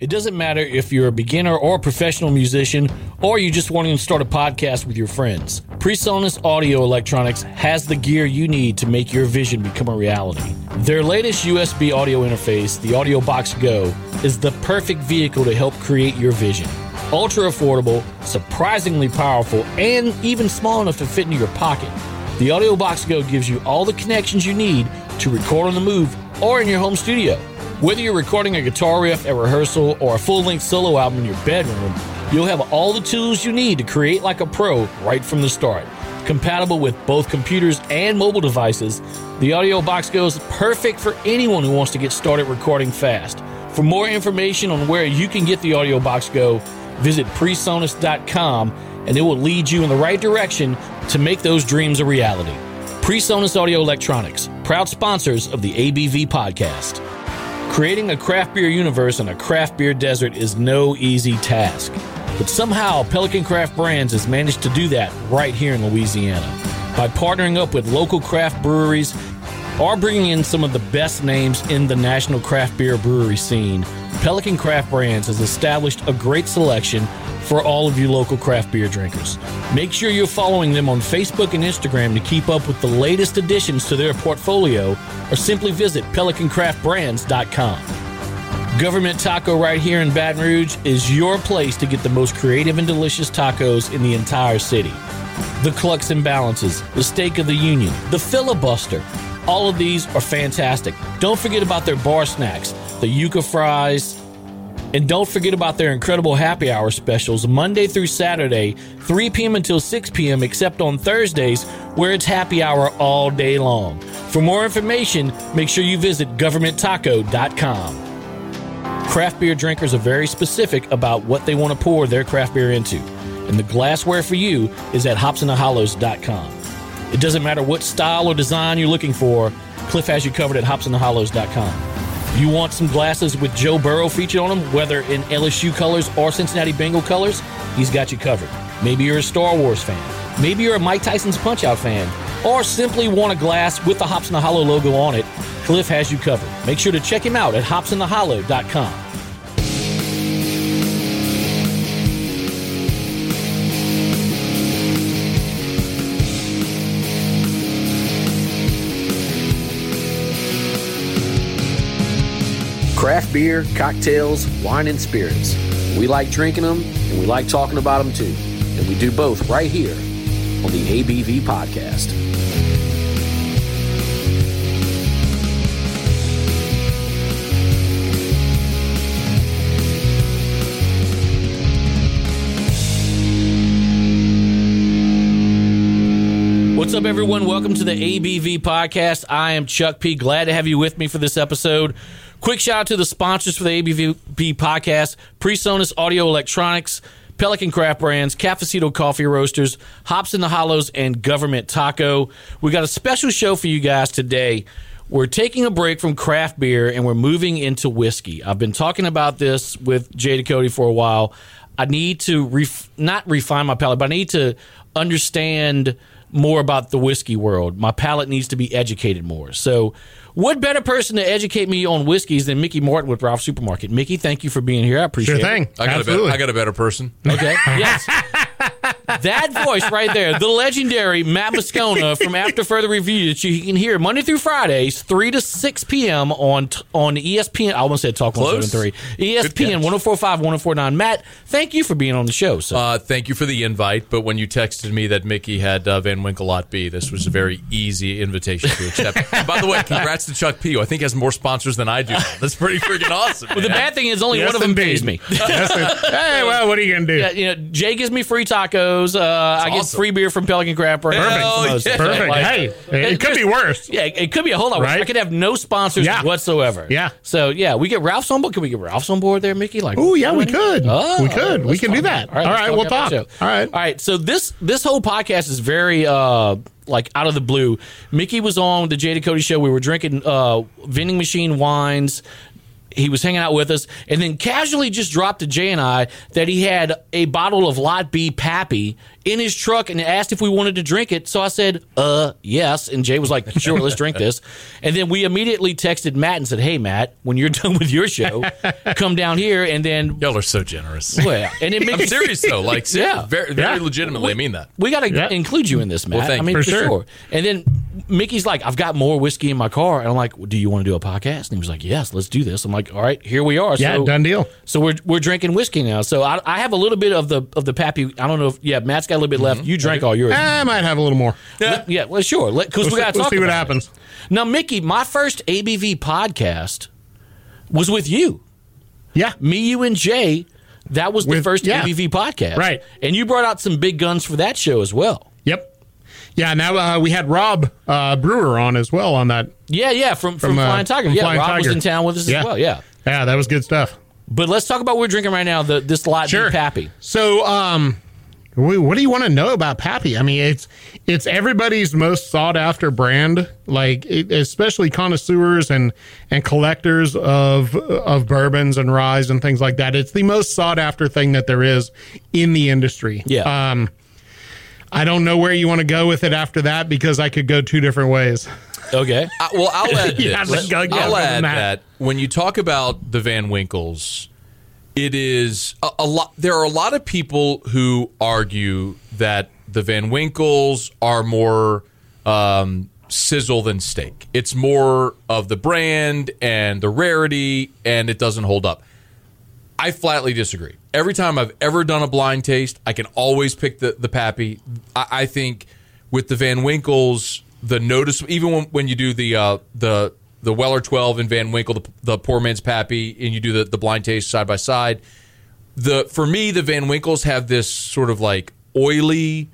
It doesn't matter if you're a beginner or a professional musician, or you just want to start a podcast with your friends. PreSonus Audio Electronics has the gear you need to make your vision become a reality. Their latest USB audio interface, the Audio Box Go, is the perfect vehicle to help create your vision. Ultra affordable, surprisingly powerful, and even small enough to fit into your pocket. The Audio Box Go gives you all the connections you need to record on the move or in your home studio. Whether you're recording a guitar riff at rehearsal or a full length solo album in your bedroom, you'll have all the tools you need to create like a pro right from the start. Compatible with both computers and mobile devices, the Audio Box Go is perfect for anyone who wants to get started recording fast. For more information on where you can get the Audio Box Go, visit presonus.com and it will lead you in the right direction to make those dreams a reality. PreSonus Audio Electronics, proud sponsors of the ABV podcast. Creating a craft beer universe in a craft beer desert is no easy task. But somehow, Pelican Craft Brands has managed to do that right here in Louisiana. By partnering up with local craft breweries or bringing in some of the best names in the national craft beer brewery scene, Pelican Craft Brands has established a great selection for all of you local craft beer drinkers. Make sure you're following them on Facebook and Instagram to keep up with the latest additions to their portfolio or simply visit pelicancraftbrands.com. Government Taco right here in Baton Rouge is your place to get the most creative and delicious tacos in the entire city. The Clucks and Balances, the Steak of the Union, the Filibuster. All of these are fantastic. Don't forget about their bar snacks, the Yuca fries, and don't forget about their incredible happy hour specials Monday through Saturday, 3 p.m. until 6 p.m., except on Thursdays, where it's happy hour all day long. For more information, make sure you visit governmenttaco.com. Craft beer drinkers are very specific about what they want to pour their craft beer into, and the glassware for you is at hopsandthehollows.com. It doesn't matter what style or design you're looking for, Cliff has you covered at hopsandthehollows.com. You want some glasses with Joe Burrow featured on them, whether in LSU colors or Cincinnati Bengal colors? He's got you covered. Maybe you're a Star Wars fan. Maybe you're a Mike Tyson's Punch Out fan. Or simply want a glass with the Hops in the Hollow logo on it. Cliff has you covered. Make sure to check him out at hopsandthehollow.com. Craft beer, cocktails, wine, and spirits. We like drinking them and we like talking about them too. And we do both right here on the ABV podcast. What's up, everyone? Welcome to the ABV podcast. I am Chuck P. Glad to have you with me for this episode. Quick shout out to the sponsors for the ABV podcast PreSonus Audio Electronics, Pelican Craft Brands, Cafecito Coffee Roasters, Hops in the Hollows, and Government Taco. We got a special show for you guys today. We're taking a break from craft beer and we're moving into whiskey. I've been talking about this with Jada Cody for a while. I need to ref- not refine my palate, but I need to understand more about the whiskey world. My palate needs to be educated more. So, what better person to educate me on whiskeys than Mickey Martin with Ralph Supermarket? Mickey, thank you for being here. I appreciate Sure thing. it. I got, a better, I got a better person. Okay. Yes. That voice right there, the legendary Matt Moscona from After Further Review that you can hear Monday through Fridays, 3 to 6 p.m. on on ESPN. I almost said Talk Close. 173. Good ESPN catch. 1045, 1049. Matt, thank you for being on the show. So. Uh, thank you for the invite. But when you texted me that Mickey had uh, Van Winkle Lot B, this was a very easy invitation to accept. and by the way, congrats to Chuck P. who I think has more sponsors than I do. That's pretty freaking awesome. But the bad thing is only Yes, one of them indeed. pays me. Yes, hey, well, what are you going to do? Yeah, you know, Jay gives me free tacos. Throws. Uh, I get free beer from Pelican Crapper. Hell Most yeah. Perfect. Like, hey, it, could just- be worse. Yeah, it could be a whole lot. worse. Right? I could have no sponsors Yeah. whatsoever. Yeah. So yeah, we get Ralph's on board. Can we get Ralph's on board there, Mickey? Like, Oh yeah, we could. Oh, we could. We let's can do that. about it. All we'll talk. the All show. right. all right. So this this whole podcast is very uh like out of the blue. Mickey was on the Jada Cody show. We were drinking uh vending machine wines. He was hanging out with us, and then casually just dropped to Jay and I that he had a bottle of Lot B Pappy in his truck and asked if we wanted to drink it. So I said, "Uh, yes." And Jay was like, "Sure, let's drink this." And then we immediately texted Matt and said, "Hey, Matt, when you're done with your show, come down here." And then Y'all are so generous. well, and it I'm makes serious though. Like, ser- Yeah. very, very Yeah. legitimately, I mean that. we got to Yeah. include you in this, Matt. Well, thank I mean, for, For sure. sure. And then Mickey's like, "I've got more whiskey in my car," and I'm like, well, "Do you want to do a podcast?" And he was like, "Yes, let's do this." I'm like, "All right, here we are." Yeah, so, done deal. So we're we're drinking whiskey now. So I, I have a little bit of the of the Pappy. I don't know if yeah, Matt's got a little bit left. You drank all yours. I might have a little more. yeah. yeah, well, sure. Because we got to we'll talk see what about it. happens. Now, Mickey, my first ABV podcast was with you. Yeah. Me, you, and Jay. That was the With- first yeah. ABV podcast, Right. And you brought out some big guns for that show as well. Yep. Yeah. Now uh, we had Rob uh, Brewer on as well on that. Yeah, yeah, from from, From, uh, Flying Tiger. from Yeah, Flying Rob was Tiger. in town with us as well. Yeah, Yeah, that was good stuff. but let's talk about what we're drinking right now. The this lot Sure. Pappy. So, um, what do you want to know about Pappy? I mean, it's it's everybody's most sought after brand, like it, especially connoisseurs and and collectors of of bourbons and ryes and things like that. It's the most sought after thing that there is in the industry. Yeah. Um, I don't know where you want to go with it after that because I could go two different ways. Okay. I, well, I'll add this. Yeah, let's go- yeah, I'll add that. that when you talk about the Van Winkles, it is a, a lot. There are a lot of people who argue that the Van Winkles are more um, sizzle than steak. It's more of the brand and the rarity, and it doesn't hold up. I flatly disagree. Every time I've ever done a blind taste, I can always pick the the Pappy. I, I think with the Van Winkles, the notice even when, when you do the uh, the the Weller twelve and Van Winkle, the, the poor man's Pappy, and you do the, the blind taste side by side. The for me, the Van Winkles have this sort of like oily,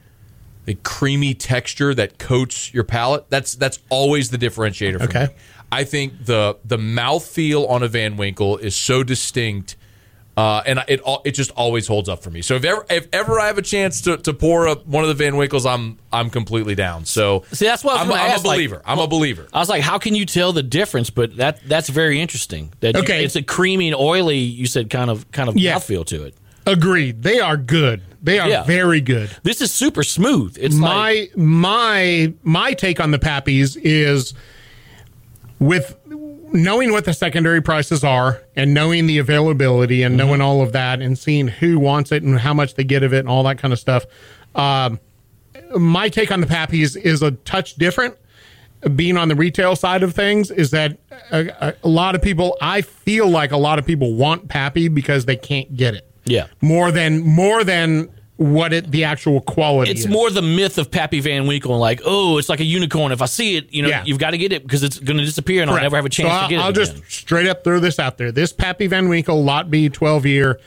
a creamy texture that coats your palate. That's that's always the differentiator for Okay. me. I think the the mouthfeel on a Van Winkle is so distinct, uh, and it it just always holds up for me. So if ever if ever I have a chance to, to pour up one of the Van Winkles, I'm I'm completely down. So See, that's what I was I'm, I'm ask, a like, believer. I'm a believer. I was like, how can you tell the difference? But that that's very interesting. That you- Okay. it's a creamy and oily. You said kind of kind of Yeah. mouthfeel to it. Agreed. They are good. They are Yeah. very good. This is super smooth. It's my like my my take on the pappies is with knowing what the secondary prices are and knowing the availability and Mm-hmm. knowing all of that and seeing who wants it and how much they get of it and all that kind of stuff um, my take on the pappies is a touch different being on the retail side of things is that a, a, a lot of people i feel like a lot of people want pappy because they can't get it Yeah. more than more than what it the actual quality it's is. more the myth of Pappy Van Winkle, like, oh, it's like a unicorn. If I see it, you know, Yeah. you've got to get it because it's going to disappear, and I'll never have a chance So to I'll, get it. I'll just again. straight up throw this out there. This Pappy Van Winkle Lot B 12 year,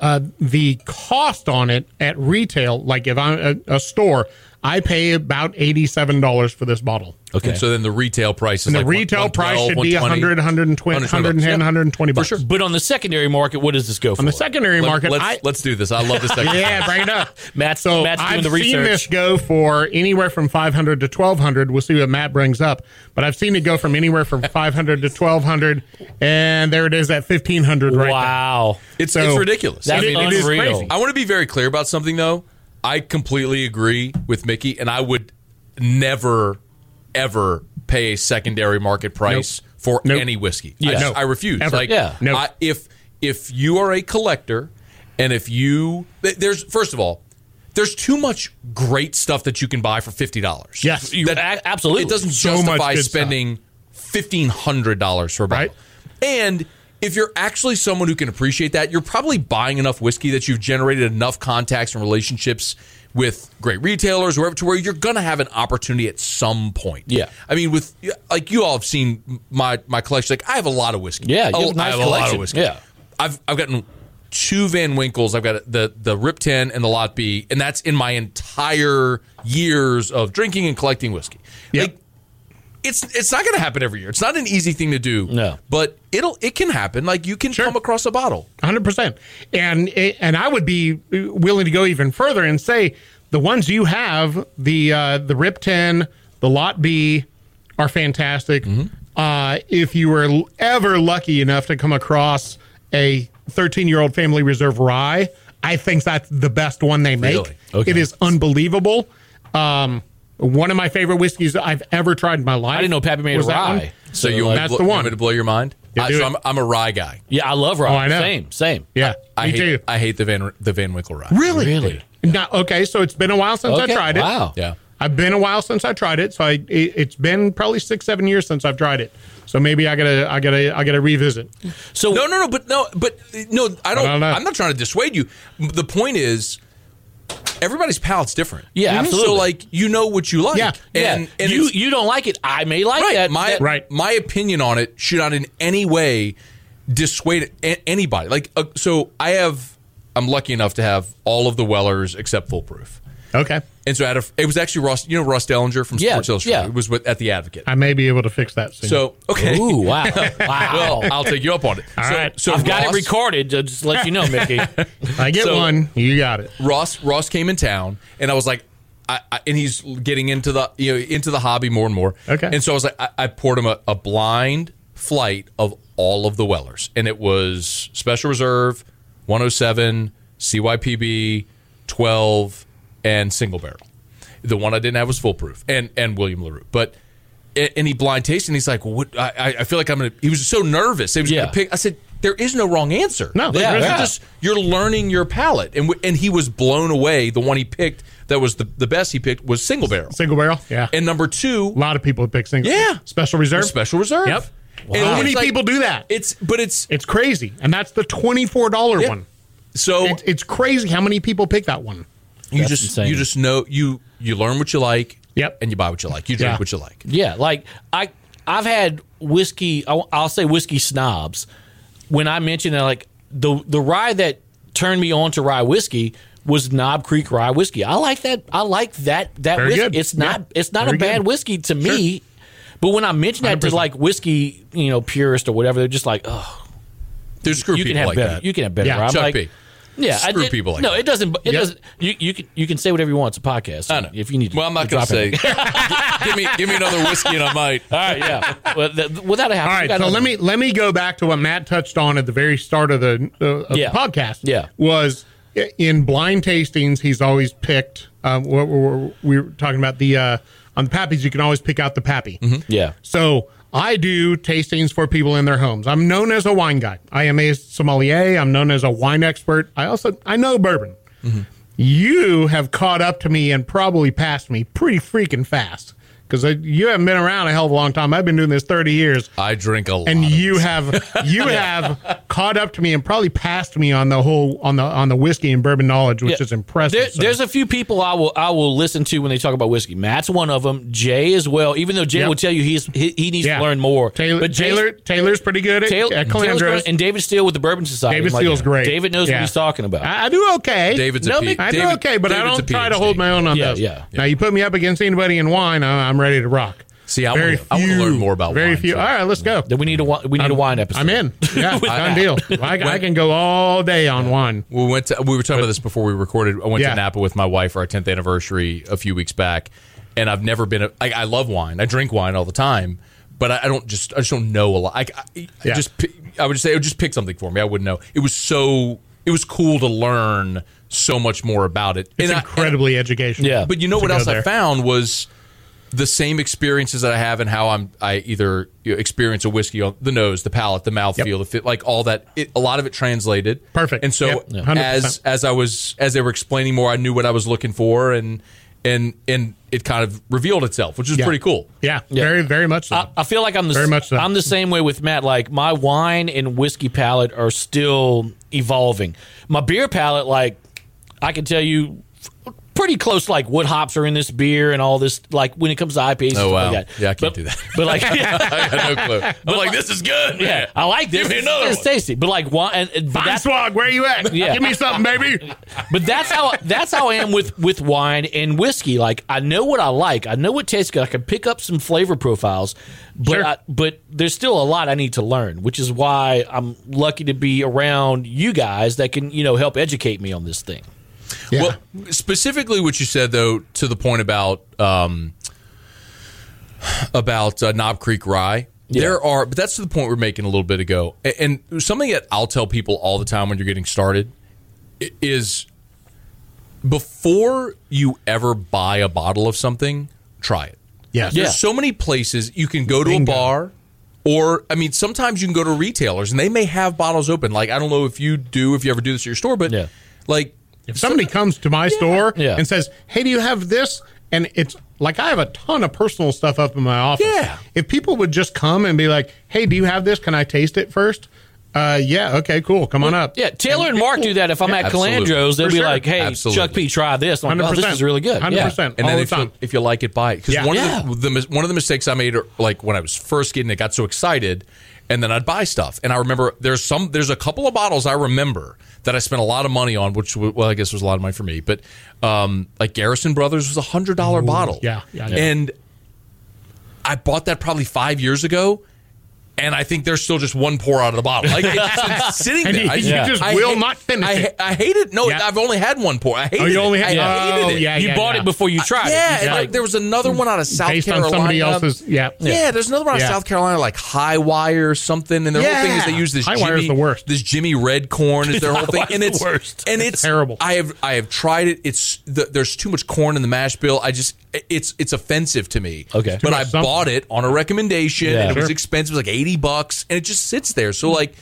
uh, the cost on it at retail, like if I'm a, a store, I pay about $87 for this bottle. okay. And so then the retail price is And the like one- retail price should be 100, 120, 110, 120 bucks. but on the secondary market, what does this go for? On the secondary market, Let's, I, let's do this. I love this. Second yeah, bring it up. Matt's, So Matt's doing I've the seen this go for anywhere from 500 to 1200. We'll see what Matt brings up, but I've seen it go from anywhere from 500 to 1200, and there it is at 1500 right now. wow, It's, So- it's ridiculous. that's I mean, it is unreal. crazy. I want to be very clear about something, though. I completely agree with Mickey, and I would never, ever pay a secondary market price for Nope. any whiskey. Yeah. I, No. I refuse. Ever. Like, Yeah. Nope. I, if if you are a collector, and if you there's first of all, there's too much great stuff that you can buy for fifty dollars. Yes. You- a- absolutely. It doesn't So justify spending fifteen hundred dollars for a bottle. Right. And if you're actually someone who can appreciate that, you're probably buying enough whiskey that you've generated enough contacts and relationships with great retailers, wherever to where you're gonna have an opportunity at some point. Yeah. I mean, with like you all have seen my my collection. Like I have a lot of whiskey. Yeah, you Oh, have a nice I have a lot collection. of whiskey. Yeah. I've I've gotten two Van Winkles. I've got the the Rip Ten and the Lot B, and that's in my entire years of drinking and collecting whiskey. Yep. Like, it's it's not going to happen every year. It's not an easy thing to do. No. but it'll it can happen. Like you can come across a bottle. Hundred percent, and and I would be willing to go even further and say the ones you have, the uh, the Rip Ten, the Lot B, are fantastic. Uh, if you were ever lucky enough to come across a 13 year old Family Reserve Rye, I think that's the best one they make. Really? Okay. It is unbelievable. Um, one of my favorite whiskeys I've ever tried in my life. I didn't know Pappy made was that rye. So you want, me to that's blow, the you one. want me to blow your mind? Yeah, do so it. I'm, I'm a rye guy. Yeah, I love rye. Oh, I know. Same, same. Yeah, I me hate too. I hate the Van the Van Winkle rye. Really? Really? Now, okay, so it's been a while since Okay, I tried it. wow. Yeah. I've been a while since I tried it, so I it, it's been probably six, seven years since I've tried it. So maybe I gotta, I gotta, I gotta revisit. So No, no, no, but no, but no, I don't. don't know. I'm not trying to dissuade you. The point is, everybody's palate's different. Yeah, absolutely. So like you know what you like. Yeah. and, yeah, and you you don't like it. I may like right. that. my that- Right. my opinion on it should not in any way dissuade anybody. Like uh, so, I have. I'm lucky enough to have all of the Wellers except Foolproof. Okay, And so, out of, it was actually Ross. You know Ross Dellenger from Yeah, Sports Illustrated. yeah. It was with, at the Advocate. I may be able to fix that soon. So okay. Ooh, wow, wow. well, I'll take you up on it. All so, right. so I've got it Ross- recorded. to Just let you know, Mickey. I get so- one, you got it. Ross Ross came in town, and I was like, I, I, and he's getting into the you know into the hobby more and more. Okay. and so I was like, I, I poured him a, a blind flight of all of the Wellers, and it was Special Reserve, 107, CYPB, 12, and Single Barrel. The one I didn't have was Foolproof, and and William Larue, but. And he blind tasted, and he's like, well, "What? I, I- feel like I'm gonna." He was so nervous. He was Yeah. gonna pick. I said, "There is no wrong answer. No, there you're just you're learning your palate, and and he was blown away. The one he picked that was the, the best he picked was single barrel, Single barrel, yeah. and number two, a lot of people pick single. Yeah. special reserve. special reserve. Yep. And How many like- people do that? It's but it's It's crazy, and that's the twenty-four dollar Yeah. one. so It's, it's crazy how many people pick that one. You That's just insane. you just know you you learn what you like. Yep. and you buy what you like. You drink Yeah. what you like. Yeah, like I I've had whiskey. I'll, I'll say whiskey snobs. When I mentioned that, like the the rye that turned me on to rye whiskey was Knob Creek rye whiskey. I like that. I like that that Very whiskey. good. It's not Yeah. it's not Very a bad good. whiskey to me. But when I mention that to 100%. like whiskey, you know, purist or whatever, they're just like, oh, There's screw you people can have like better. that. You can have better. Yeah. I'm Chuck like, B. Yeah, I Screw did- people like no, that. it doesn't. It Yep. doesn't. You, you can you can say whatever you want. It's a podcast. I know. If you need, to well, I'm not going to drop say. it. give me give me another whiskey and I might. All right, yeah. Well, th- without a All right, so let me let me go back to what Matt touched on at the very start of the, uh, of Yeah. the podcast. Yeah. was i- in blind tastings he's always picked. Um, what we we were talking about the uh, on the pappies you can always pick out the pappy. Yeah. So I do tastings for people in their homes. I'm known as a wine guy. I am a sommelier. I'm known as a wine expert. I also I know bourbon. Mm-hmm. You have caught up to me and probably passed me pretty freaking fast because you haven't been around a hell of a long time. I've been doing this 30 years I drink a lot. and you have you have caught up to me and probably passed me on the whole on the on the whiskey and bourbon knowledge, which Yeah. is impressive. There, So- There's a few people I will I will listen to when they talk about whiskey. Matt's one of them. Jay as well. Even though Jay Yep. will tell you he's he, he needs Yeah. to learn more. Taylor but Jay's- Taylor Taylor's pretty good at, Taylor, at Taylor's and David Steele with the Bourbon Society. David Like, Steele's great. David knows Yeah. what he's talking about. I, I do okay. David's a No, P. I do David- okay, but I don't a try to hold my own on Yeah, those. yeah. Now you put me up against anybody in wine, I- I'm ready to rock. See, I very wanna- I wanna few, learn more about wine. very wine, few. too. All right, let's go. then we need a we need a wine episode. I'm in. Yeah, done deal. I, I can go all day on wine. We went to, we were talking about this before we recorded. I went Yeah. to Napa with my wife for our 10th anniversary a few weeks back, and I've never been. A, I, I love wine. I drink wine all the time, but I, I don't just. I just don't know a lot. I, I, Yeah. just. I would just say, oh, just pick something for me. I wouldn't know. It was so. It was cool to learn so much more about it. It's And I- incredibly educational. Yeah. but you know what go else I found was the same experiences that I have and how I'm I either experience a whiskey on the nose, the palate, the mouthfeel, Yep. the fit, like all that. It, a lot of it translated Perfect. And so Yep. Yeah. 100%. as as I was as they were explaining more, I knew what I was looking for, and and and it kind of revealed itself, which is Yeah. pretty cool. Yeah, very, very much so. I, I feel like I'm the Very much so. I'm the same way with Matt. Like my wine and whiskey palate are still evolving. My beer palate, like I can tell you, pretty close. Like what hops are in this beer and all this. Like when it comes to IPAs. and Oh stuff wow, like that. yeah, I can't But- do that. But like, I got no clue. I'm like, this is good. yeah, I like this. Give me It's- another It's tasty, but like wine. And, and- but Fine that's swag, where you at? Yeah. Give me something, baby. But that's how that's how I am with with wine and whiskey. Like I know what I like. I know what tastes good. I can pick up some flavor profiles, but Sure. I, but there's still a lot I need to learn, which is why I'm lucky to be around you guys that can you know help educate me on this thing. Yeah. Well, specifically what you said though, to the point about um, about uh, Knob Creek Rye. There are, but that's to the point we are making a little bit ago. And something that I'll tell people all the time when you're getting started is before you ever buy a bottle of something, try it. yes. Yeah. There's so many places you can go to Bingo. a bar, or I mean, sometimes you can go to retailers and they may have bottles open. Like I don't know if you do, if you ever do this at your store, but Yeah. like If somebody comes to my store Yeah. and says, "Hey, do you have this?" and it's like I have a ton of personal stuff up in my office. Yeah. If people would just come and be like, "Hey, do you have this? Can I taste it first? Uh, yeah. Okay. Cool. Come on up. Yeah, Taylor and Mark do that. If I'm at Absolutely. Calandro's, they'll For be sure. like, "Hey, Absolutely. Chuck P, try this." I'm like, "Oh, this is really good." Hundred Yeah. percent. and all then the if time. you, if you like it, buy it. Because Yeah. one Yeah. of the, the one of the mistakes I made, like when I was first getting it, got so excited, and then I'd buy stuff. And I remember there's some there's a couple of bottles I remember that I spent a lot of money on, which well I guess was a lot of money for me, but um, like Garrison Brothers was a hundred dollar bottle. yeah, yeah, yeah. and I bought that probably five years ago. And I think there's still just one pour out of the bottle. Like it's just sitting And there. you- I, you just I will hate- not finish I, it. I hate it. No, Yeah. I've only had one pour. I hated Oh, you only it. had. I hated oh, it. yeah. You yeah, bought yeah. it before you tried Yeah, it. and Like, like, there was another one out of South based Carolina. on somebody else's. Yeah. Yeah, there's another one out Yeah. of South Carolina, like High Wire or something. And their whole thing is they use this High Jimmy, the worst. this Jimmy Red corn is their whole thing, Wire's and the it's worst. and it's terrible. I have I have tried it. It's the, there's too much corn in the mash bill. I just it's it's offensive to me. Okay. But I bought it on a recommendation, and it was expensive. It was like eighty bucks, and it just sits there. So like,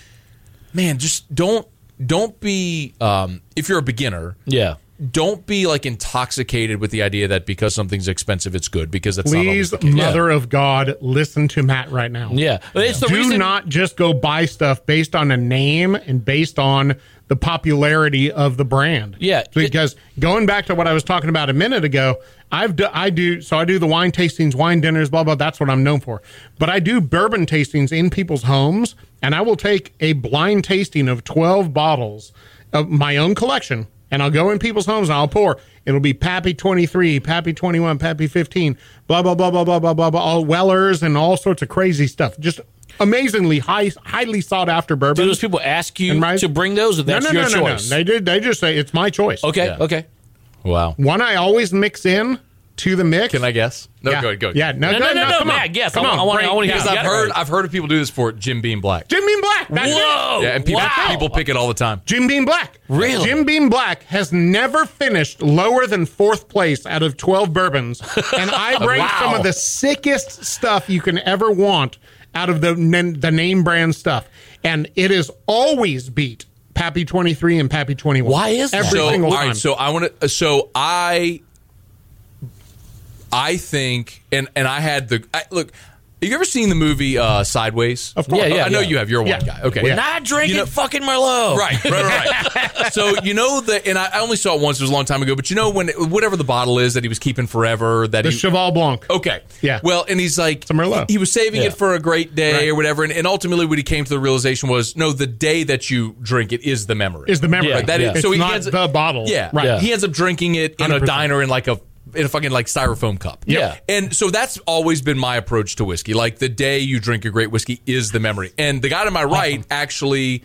man, just don't don't be um, if you're a beginner yeah. don't be like intoxicated with the idea that because something's expensive, it's good because that's not always Please, the case. Mother of God, listen to Matt right now. Yeah. It's the Do reason not just go buy stuff based on a name and based on the popularity of the brand. Yeah. Because going back to what I was talking about a minute ago, I've do, I do so I do the wine tastings, wine dinners, blah blah. That's what I'm known for. But I do bourbon tastings in people's homes, and I will take a blind tasting of 12 bottles of my own collection, and I'll go in people's homes and I'll pour. It'll be Pappy 23, Pappy 21, Pappy 15, blah blah blah blah blah blah blah blah, all Wellers and all sorts of crazy stuff. Just amazingly high, highly sought after bourbon. do those people ask you And right- to bring those, or no, that's no, your no, no, no. They did. They just say it's my choice. Okay. Yeah. Okay. Wow. One I always mix in to the mix. Can I guess? No, yeah. go ahead. Go ahead. Yeah, no, No, no, no, no, no, come on. Matt, guess. Come on, I wanna- I wanna hear Because I've heard. I've heard of people do this for Jim Beam Black. Jim Beam Black. That's Whoa. it. Yeah, and people Wow. people pick it all the time. Jim Beam Black. Really? Jim Beam Black has never finished lower than fourth place out of 12 bourbons. And I bring Wow. some of the sickest stuff you can ever want out of the, the name brand stuff. And it is always beat Pappy 23 and Pappy 21. Why is that? Every so, single all time. right, so I want to. So I, I think, and and I had the I, look. Have you ever seen the movie uh, Sideways? Of course. Yeah, yeah, I know yeah. you have. You're a wine Yeah. guy. Okay. Yeah. Not drinking You know- fucking Merlot. Right, right, right. so you know that, and I I only saw it once. It was a long time ago. But you know when whatever the bottle is that he was keeping forever. That the he, Cheval Blanc. Okay. Yeah. Well, and he's like, a Merlot. he was saving Yeah. it for a great day Right. or whatever. And, and ultimately, what he came to the realization was, no, the day that you drink it is the memory. Is the memory. Yeah, Right, that is- yeah. It's so he not ends up- the bottle. Yeah. Right. Yeah. He ends up drinking it in a 100%. diner in like a in a fucking like styrofoam cup. Yeah. And so that's always been my approach to whiskey. Like the day you drink a great whiskey is the memory. And the guy to my right actually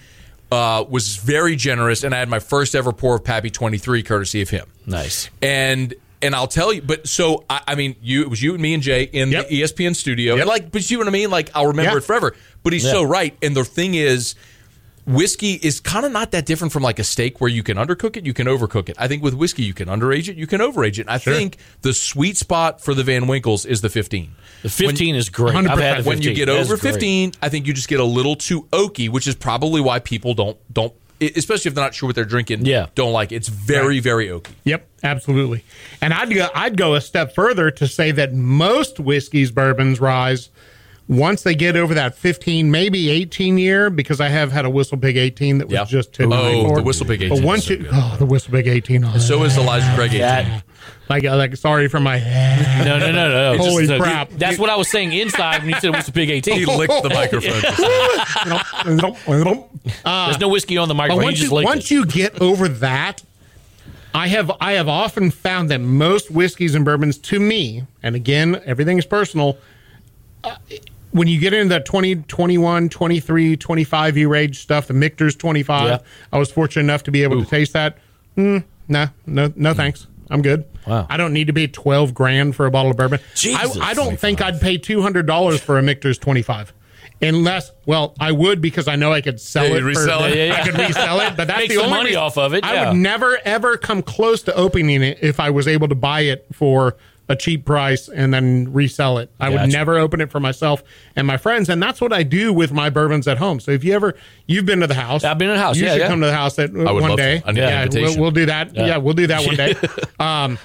uh, was very generous, and I had my first ever pour of Pappy 23 courtesy of him. Nice. And and I'll tell you, but so I, I mean, you it was you and me and Jay in Yep. the ESPN studio, Yep. like, but you know what I mean? Like, I'll remember Yeah. it forever. But he's so right. And the thing is, whiskey is kind of not that different from like a steak where you can undercook it, you can overcook it. I think with whiskey, you can underage it, you can overage it. I think the sweet spot for the Van Winkles is the 15. The 15 is great. I've had the 15. When you get over 15, I think you just get a little too oaky, which is probably why people don't don't especially if they're not sure what they're drinking, Yeah. don't like it. It's very very oaky. Yep, absolutely. And I'd go, I'd go a step further to say that most whiskeys, bourbons, ryes once they get over that 15, maybe 18 year, because I have had a Whistle Pig 18 that was Yeah. just to Oh, die for. the Whistle Pig 18 But once so you, good. oh, the Whistle Pig 18. Oh, So is Elijah Craig 18. That, like, like, sorry for my. no, no, no, no. Holy Just, uh, crap. That's what I was saying inside when you said it was a big 18. He licked the microphone. There's no whiskey on the But microphone. You once just you, once it. you get over that, I have I have often found that most whiskeys and bourbons, to me, and again, everything is personal. uh, when you get into that 20, 21, 23, 25 year age stuff, the Michter's 25, Yeah. I was fortunate enough to be able to taste that. Mm, nah, no, no thanks. I'm good. Wow. I don't need to be 12 grand for a bottle of bourbon. Jesus. I, I don't think I'd pay $200 for a Michter's 25. Unless, well, I would because I know I could sell Yeah, it. resell for, it. Yeah, yeah, I could resell it, but that's Make the some only money reason- off of it, I would never ever come close to opening it if I was able to buy it for a cheap price and then resell it. I would never open it for myself and my friends, and that's what I do with my bourbons at home. So if you ever you've been to the house, I've been to the house, You yeah, should yeah. come to the house at would one love day. Yeah, invitation. we'll, we'll do that. Yeah. we'll do that one day. Um,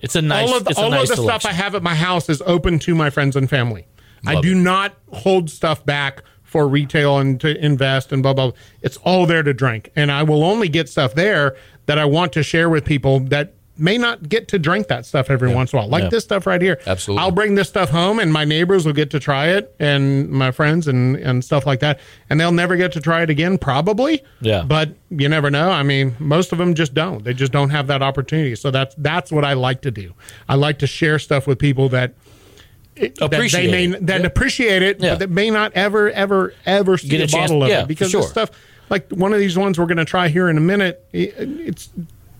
It's a nice. all of the, all nice of the stuff. I have at my house is open to my friends and family. I do it. not hold stuff back for retail and to invest and blah blah. blah. It's all there to drink, and I will only get stuff there that I want to share with people that may not get to drink that stuff every once in a while, like Yeah. this stuff right here. Absolutely. I'll bring this stuff home, and my neighbors will get to try it, and my friends and and stuff like that, and they'll never get to try it again, probably. Yeah. but you never know. I mean, most of them just don't. They just don't have that opportunity. So that's that's what I like to do. I like to share stuff with people that that Appreciate they may it. that Yeah. appreciate it, Yeah. but that may not ever ever ever see Get a, a bottle of yeah, it because for this stuff like one of these ones we're going to try here in a minute. it- It's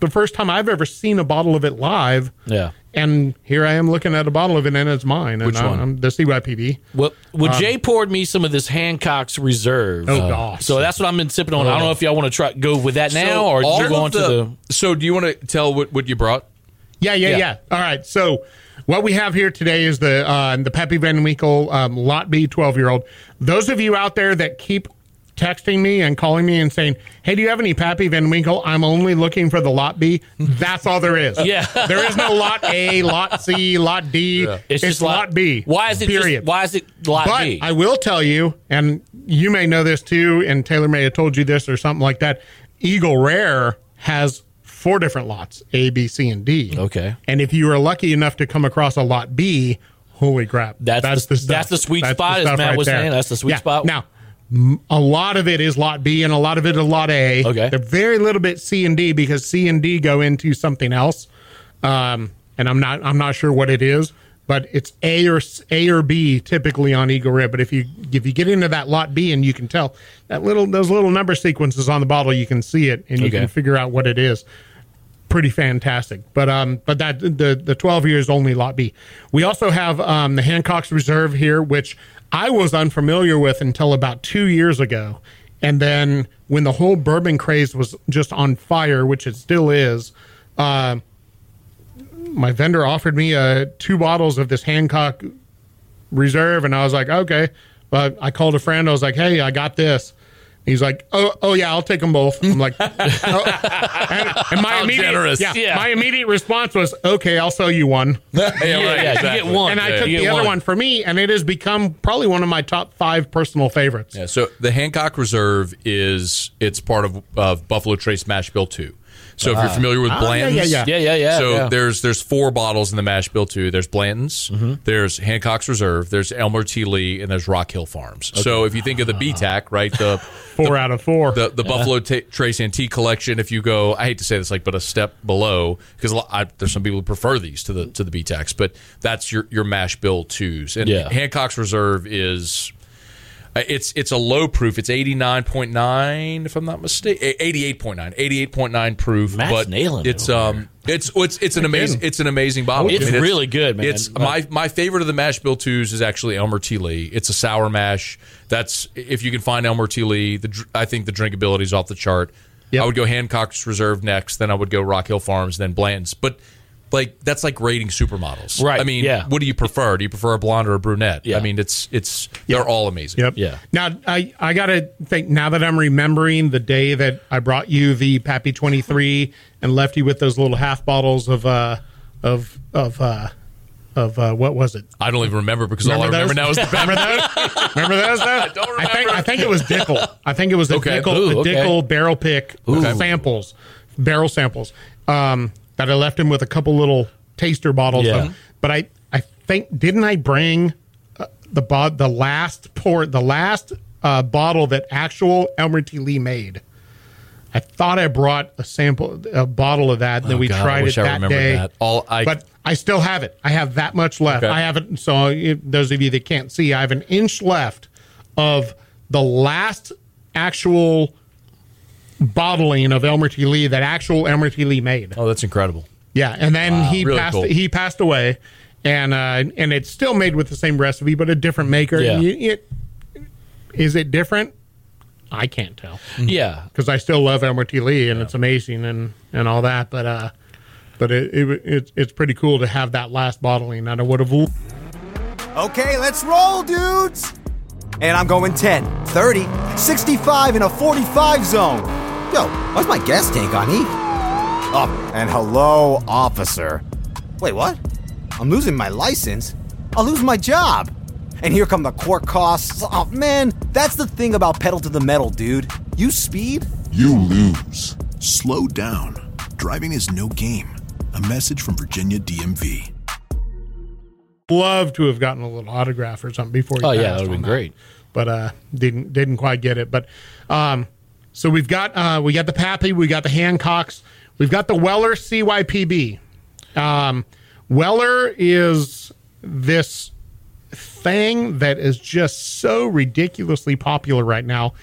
the first time I've ever seen a bottle of it live. Yeah. And here I am looking at a bottle of it, and it's mine. And Which I- one? I'm the CYPB. Well, well Jay poured me some of this Hancock's Reserve. Um, Oh, gosh. So that's what I've been sipping on. I don't know if y'all want to try go with that now So or all you go of on to the. So do you want to tell what, what you brought? Yeah, yeah, Yeah. yeah, All right. So what we have here today is the uh, the Pappy Van Winkle um, Lot B 12 year old. Those of you out there that keep texting me and calling me and saying, "Hey, do you have any Pappy Van Winkle?" I'm only looking for the Lot B. That's all there is. Yeah. there is no Lot A, Lot C, Lot D. It's, just Lot B. Why is it? Period. Just, why is it lot But B? I will tell you, and you may know this too, and Taylor may have told you this or something like that. Eagle Rare has four different lots A, B, C, and D. Okay. And if you are lucky enough to come across a lot B, holy crap. That's the- stuff. that's the sweet That's spot, as stuff Matt was saying. That's the sweet Yeah. spot. Now, a lot of it is lot B and a lot of it is lot A. Okay. They're very little bit C and D because C and D go into something else. Um, and I'm not I'm not sure what it is, but it's A or A or B typically on Eagle Rare. But if you if you get into that lot B and you can tell that little those little number sequences on the bottle, you can see it and you Okay. can figure out what it is pretty fantastic. But um, but that the the twelve years only lot B. We also have um the Hancock's Reserve here, which I was unfamiliar with until about two years ago, and then when the whole bourbon craze was just on fire, which it still is. Uh, my vendor offered me uh, two bottles of this Hancock Reserve, and I was like, okay. But I called a friend. I was like, hey, I got this. He's like, oh, oh yeah, I'll take them both. I'm like, oh. and, and my How immediate, generous. Yeah, Yeah. my immediate response was, okay, I'll sell you one. yeah, yeah, yeah, you get one. And I Yeah, took you the get other one for me, and it has become probably one of my top five personal favorites. Yeah, so the Hancock Reserve is it's part of, of Buffalo Trace Mash Bill Two. So if you're familiar with Ah, yeah, Blanton's, yeah, Yeah, yeah, yeah, So yeah. there's there's four bottles in the Mash Bill Two. There's Blanton's, Mm-hmm. there's Hancock's Reserve, there's Elmer T. Lee, and there's Rock Hill Farms. So if you think of the BTAC, right, the Four out of four. the, the Buffalo Ta Trace Antique Collection. If you go, I hate to say this, like, but a step below, because there's some people who prefer these to the to the BTACs, but that's your your mash bill twos. And Yeah. Hancock's Reserve is. Uh, It's it's a low proof. It's eighty nine point nine, if I'm not mistaken. Eighty eight point nine. Eighty eight point nine proof. Matt's but nailing it it's over um it's it's it's an amazing it's an amazing bottle. It's really good, man. It's my my favorite of the mash bill twos is actually Elmer T. Lee. It's a sour mash. That's if you can find Elmer T. Lee. The I think the drinkability is off the chart. Yep. I would go Hancock's Reserve next. Then I would go Rock Hill Farms. Then Blanton's. But like that's like rating supermodels. Right, I mean, yeah. what do you prefer? Do you prefer a blonde or a brunette? Yeah. I mean, it's it's they're all amazing. Yep. Yeah. Now I I gotta think now that I'm remembering the day that I brought you the Pappy 23 and left you with those little half bottles of uh of of uh of uh, what was it? I don't even remember because all I remember those? now is the remember those? Remember those? I don't I think remember. I think it was Dickel. I think it was the Okay. Dickel, Ooh, the okay. Dickel barrel pick samples, barrel samples. Um, that I left him with a couple little taster bottles. Yeah. Of, but I I think didn't I bring uh, the the last pour the last uh, bottle that actual Elmer T. Lee made. I thought I brought a sample, a bottle of that. And then Oh, we God, tried it I that day. that. All I- but I still have it. I have that much left. Okay. I haven't. So if, those of you that can't see, I have an inch left of the last actual bottling of Elmer T. Lee that actual Elmer T. Lee made. Oh, that's incredible. Yeah, and then he Really passed. cool. He passed away, and uh, and it's still made with the same recipe, but a different maker. Yeah. You- it- is it different? I can't tell Yeah. because I still love Elmer T. Lee and it's amazing and and all that. But uh, but it, it it's it's pretty cool to have that last bottling. And I would have. Okay, let's roll, dudes! And I'm going 10, 30, 65 in a 45 zone. Yo, why's my gas tank on E? Oh, and hello, officer. Wait, what? I'm losing my license? I'll lose my job. And here come the court costs. Oh, man, that's the thing about pedal to the metal, dude. You speed? You lose. Slow down. Driving is no game. A message from Virginia DMV. love to have gotten a little autograph or something before. he Oh, yeah, that would've on been great. but uh, didn't didn't quite get it. But um, so we've got uh, we got the Pappy, we got the Hancocks, we've got the Weller CYPB. Um, Weller is this thing that is just so ridiculously popular right now,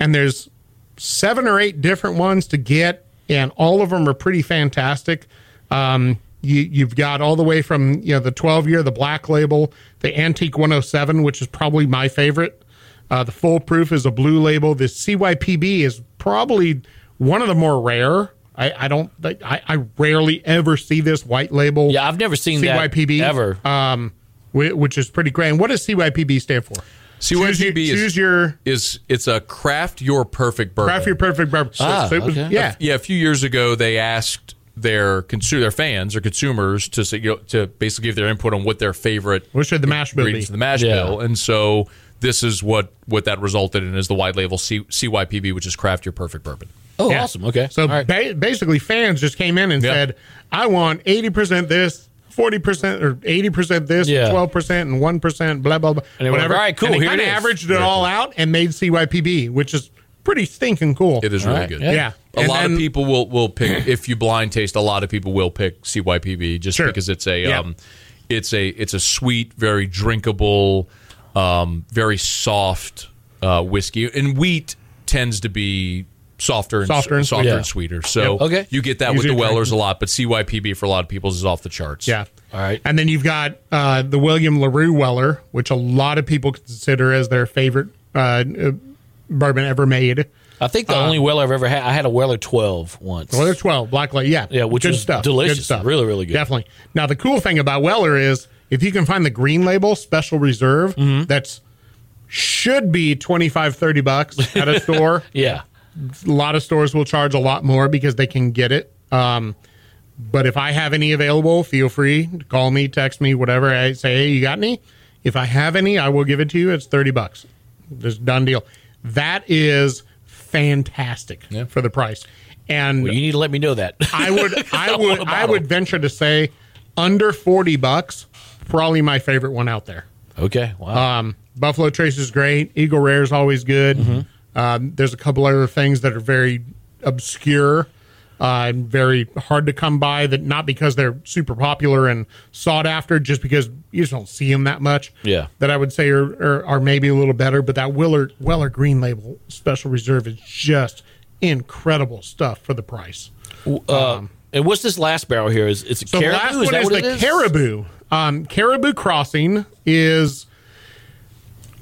and there's seven or eight different ones to get, and all of them are pretty fantastic. Um, you, you've got all the way from you know the 12 year, the black label, the antique 107, which is probably my favorite. Uh, the full proof is a blue label. The CYPB is probably one of the more rare. I, I don't. I, I rarely ever see this white label. Yeah, I've never seen that CYPB ever. um, which is pretty great. And what does CYPB stand for? choose your, CYPB is- choose your Is it's a craft your perfect bourbon. craft your perfect bourbon. So- Ah, so it was- okay. yeah, Yeah, a few years ago they asked their consumer their fans or consumers to say, you know, to basically give their input on what their favorite What should the mash bill be? the mash Yeah. bill, and so this is what what that resulted in is the wide label C, CYPB, which is craft your perfect bourbon. Oh, Yeah. awesome. Okay. So All right. ba- basically, fans just came in and Yeah. said, "I want eighty percent this." 40% or 80% this, Yeah. 12% and 1%, blah, blah, blah. And they were like, whatever. "All right, cool, And they here it kinda averaged it Very all cool. out and made CYPB, which is pretty stinking cool. It is really right, good. yeah. Yeah. A And lot then- of people will will pick if you blind taste. A lot of people will pick CYPB just Sure. because it's a Yeah. um, it's a it's a sweet, very drinkable, um, very soft uh, whiskey. And wheat tends to be softer and Softer and softer sweeter. and sweeter. So Yep. Okay. you get that Easier with the Wellers drink. a lot, but CYPB for a lot of people is off the charts. Yeah. All right. And then you've got uh, the William LaRue Weller, which a lot of people consider as their favorite uh, uh, bourbon ever made. I think the only Weller I've ever had, I had a Weller 12 once. Weller 12, Black Label. Yeah. Yeah, which good was stuff. delicious. Good stuff. Really, really good. Definitely. Now, the cool thing about Weller is if you can find the green label, special reserve, Mm-hmm. that's should be 25, 30 bucks at a store. Yeah. a lot of stores will charge a lot more because they can get it. Um, but if I have any available, feel free to call me, text me, whatever. I say, hey, you got any? If I have any, I will give it to you. It's thirty bucks. Just done deal. That is fantastic for the price. And Well, you need to let me know that. I would, I I would, I would venture to say under forty bucks, probably my favorite one out there. okay. Wow. Um, Buffalo Trace is great. Eagle Rare is always good. Mm-hmm. Um, there's a couple other things that are very obscure uh, and very hard to come by. That not because they're super popular and sought after, just because you just don't see them that much. Yeah. that I would say are, are, are maybe a little better. But that Weller Weller Green Label Special Reserve is just incredible stuff for the price. uh, and what's this last barrel here? Is it's a So caribou? the last is one that is what the it is? Caribou. Um, Caribou Crossing is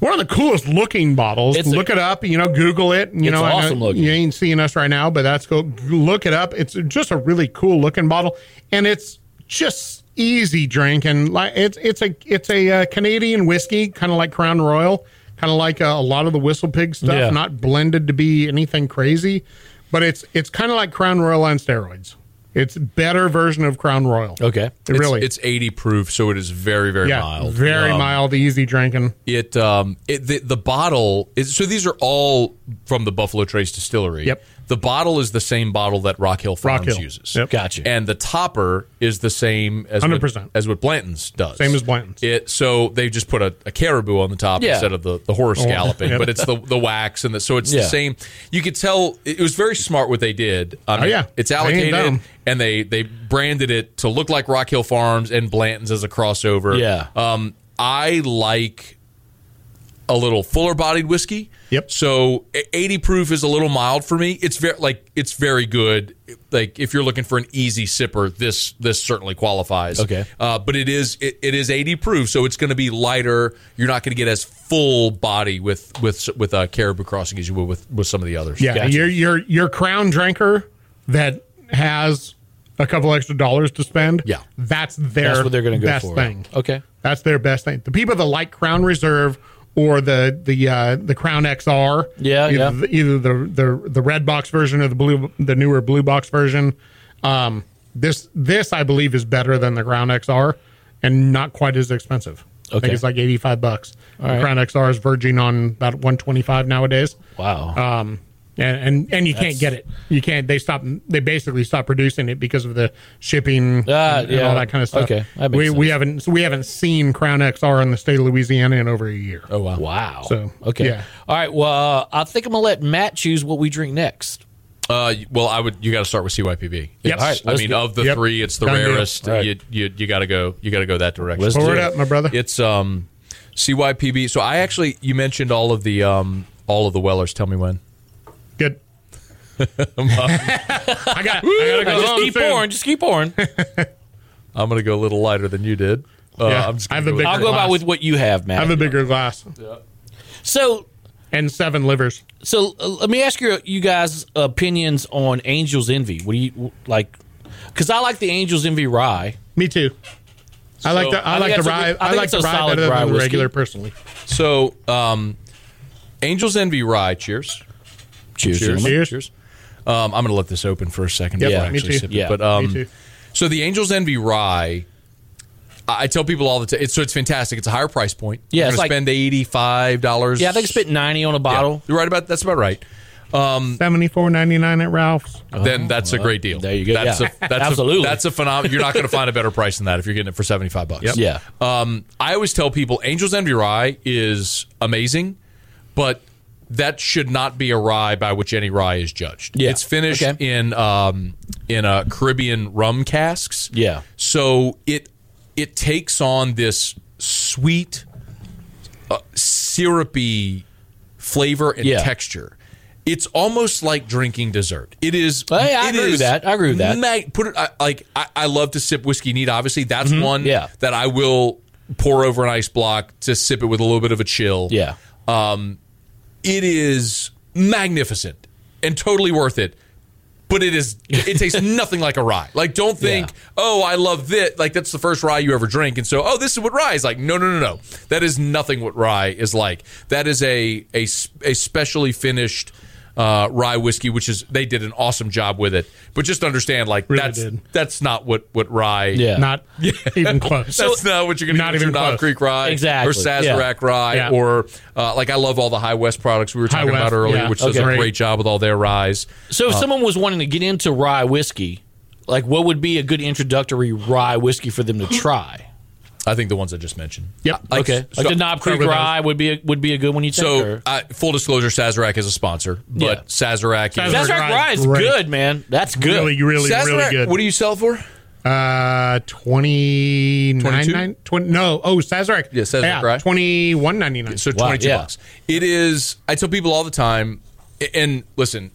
one of the coolest looking bottles. It's a- look it up. You know, Google it. You It's know, awesome looking. You ain't seeing us right now, but that's cool. Look it up. It's just a really cool looking bottle, and it's just easy drinking. Like it's it's a it's a uh, Canadian whiskey, kind of like Crown Royal, kind of like uh, a lot of the Whistle Pig stuff. Yeah. Not blended to be anything crazy, but it's it's kind of like Crown Royal on steroids. It's better version of Crown Royal. Okay. It It's- really. it's 80 proof, so it is very very yeah, mild. very Um, mild, easy drinking. It um it the, the bottle is so these are all from the Buffalo Trace Distillery. Yep. The bottle is the same bottle that Rock Hill Farms Rock Hill. uses. Yep. Gotcha. And the topper is the same as what, 100%. as what Blanton's does. Same as Blanton's. It so they just put a, a caribou on the top Yeah. instead of the, the horse galloping, Yep. but it's the the wax and the so it's Yeah. the same. You could tell it was very smart what they did. I mean, yeah. it's They allocated and they they branded it to look like Rock Hill Farms and Blanton's as a crossover. Yeah. Um, I like a little fuller bodied whiskey. Yep. So e- 80 proof is a little mild for me. It's very like it's very good. Like if you're looking for an easy sipper, this this certainly qualifies. Okay. Uh, but it is it, it is 80 proof, so it's going to be lighter. You're not going to get as full body with with with a caribou crossing as you would with with some of the others. Yeah, Gotcha. your your your crown drinker that has a couple extra dollars to spend. Yeah. that's their That's what they're going to go best for. thing. Okay. That's their best thing. The people that like Crown Reserve or the the uh, the Crown XR, Yeah, either yeah. the, either the the the red box version or the blue the newer blue box version. Um, this this I believe is better than the Crown XR and not quite as expensive. I think it's like eighty five bucks. the right. Crown XR is verging on about one twenty five nowadays. Wow. Um, and and, and you can't get it. You can't. They stop. They basically stop producing it because of the shipping Ah, and, and yeah. all that kind of stuff. Okay, that makes we we haven't so we haven't seen Crown XR in the state of Louisiana in over a year. Oh wow. wow. so, okay. yeah. All right. Well, uh, I think I'm gonna let Matt choose what we drink next. Uh, well, I would. You got to start with CYPB. It's- All right, I mean, go. of the Yep. three, it's the Done deal. rarest. All right. You you, you got to go. You got to go that direction. Let's Forward do up, it. my brother. It's um, CYPB. So I actually, you mentioned all of the um, all of the Wellers. Tell me when. Good. I got. I gotta go just home keep soon. pouring. Just keep pouring. I'm going to go a little lighter than you did. Uh, Yeah, I'm just I gonna have a go big- with- I'll go about with what you have, Matt. I have a Matt. bigger glass So, and seven livers. so uh, let me ask you, you guys' opinions on Angel's Envy. What do you like? Because I like the Angel's Envy rye. Me too. I like the I I, think like the that's a rye. good- I I, think like it's the a rye solid better rye than the whiskey. regular personally. So, um, Angels Envy Rye. Cheers. Cheers, Cheers. Cheers. Cheers. Um, I'm going to let this open for a second Yep, before I me actually too. sip it. Yeah, but um, me too. so the Angels Envy Rye. I I tell people all the time. It's, so it's fantastic. It's a higher price point. Yeah, You're it's gonna like- spend eighty five dollars. Yeah, I think I spent ninety on a bottle. You're right about that's about right. Seventy four ninety nine at Ralph's. then that's a great deal. there you go. That's Yeah. a that's Absolutely. A, that's a phenomenal. You're not going to find a better price than that if you're getting it for seventy five bucks. Yeah. Um, I always tell people Angels Envy Rye is amazing, but that should not be a rye by which any rye is judged. Yeah. It's finished Okay. in um, in a Caribbean rum casks. Yeah. So it it takes on this sweet, uh, syrupy flavor and Yeah. texture. It's almost like drinking dessert. It is. I it agree with that. I agree with that. ma- put it I, like I, I love to sip whiskey neat. Obviously, that's one Mm-hmm. Yeah. that I will pour over an ice block to sip it with a little bit of a chill. Yeah. It is magnificent and totally worth it. But it is it tastes nothing like a rye. Like don't think, Yeah. oh, I love this. Like that's the first rye you ever drink, and so oh, this is what rye is like. No, no, no, no. That is nothing what rye is like. That is a a a specially finished uh, rye whiskey, which is they did an awesome job with it. But just understand, like Really that's did. that's not what what rye. Yeah. Not even close. That's not what you're going to Not get with even your Knob close. Creek rye Exactly. or Sazerac rye Yeah. or uh, like I love all the High West products we were talking High about earlier, yeah. which does Okay. a great job with all their ryes. So if someone was wanting to get into rye whiskey, like what would be a good introductory rye whiskey for them to try? I think the ones I just mentioned. Yep. Like, Okay, so- like the Knob Creek start rye would be a, would be a good one. You think? So, or- uh, full disclosure, Sazerac is a sponsor, but Yeah. Sazerac, is, Sazerac Sazerac rye rye is great. good, man. That's good. really, really, Sazerac, really good. What do you sell for? Uh, twenty 22? nine, twenty. No, oh, Sazerac. Yeah, Sazerac, right? Twenty one ninety nine. So Wow, twenty two yeah. bucks. It is. I tell people all the time, and listen,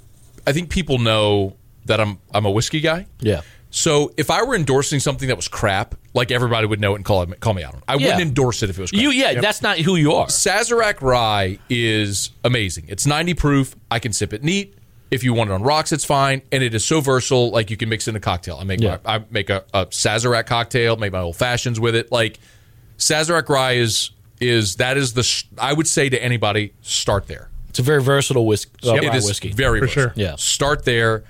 I think people know that I'm I'm a whiskey guy. Yeah. So if I were endorsing something that was crap, like everybody would know it and call it, call me out on. it. I Yeah. wouldn't endorse it if it was crap. You yeah, that's not who you are. Sazerac rye is amazing. It's 90 proof. I can sip it neat. If you want it on rocks, it's fine, and it is so versatile. Like you can mix it in a cocktail. I make Yeah. my, I make a, a Sazerac cocktail, make my old fashions with it. Like Sazerac rye is is that is the sh- I would say to anybody start there. It's a very versatile whiskey. Uh, It rye is whiskey. very For versatile. sure. Yeah. Start there.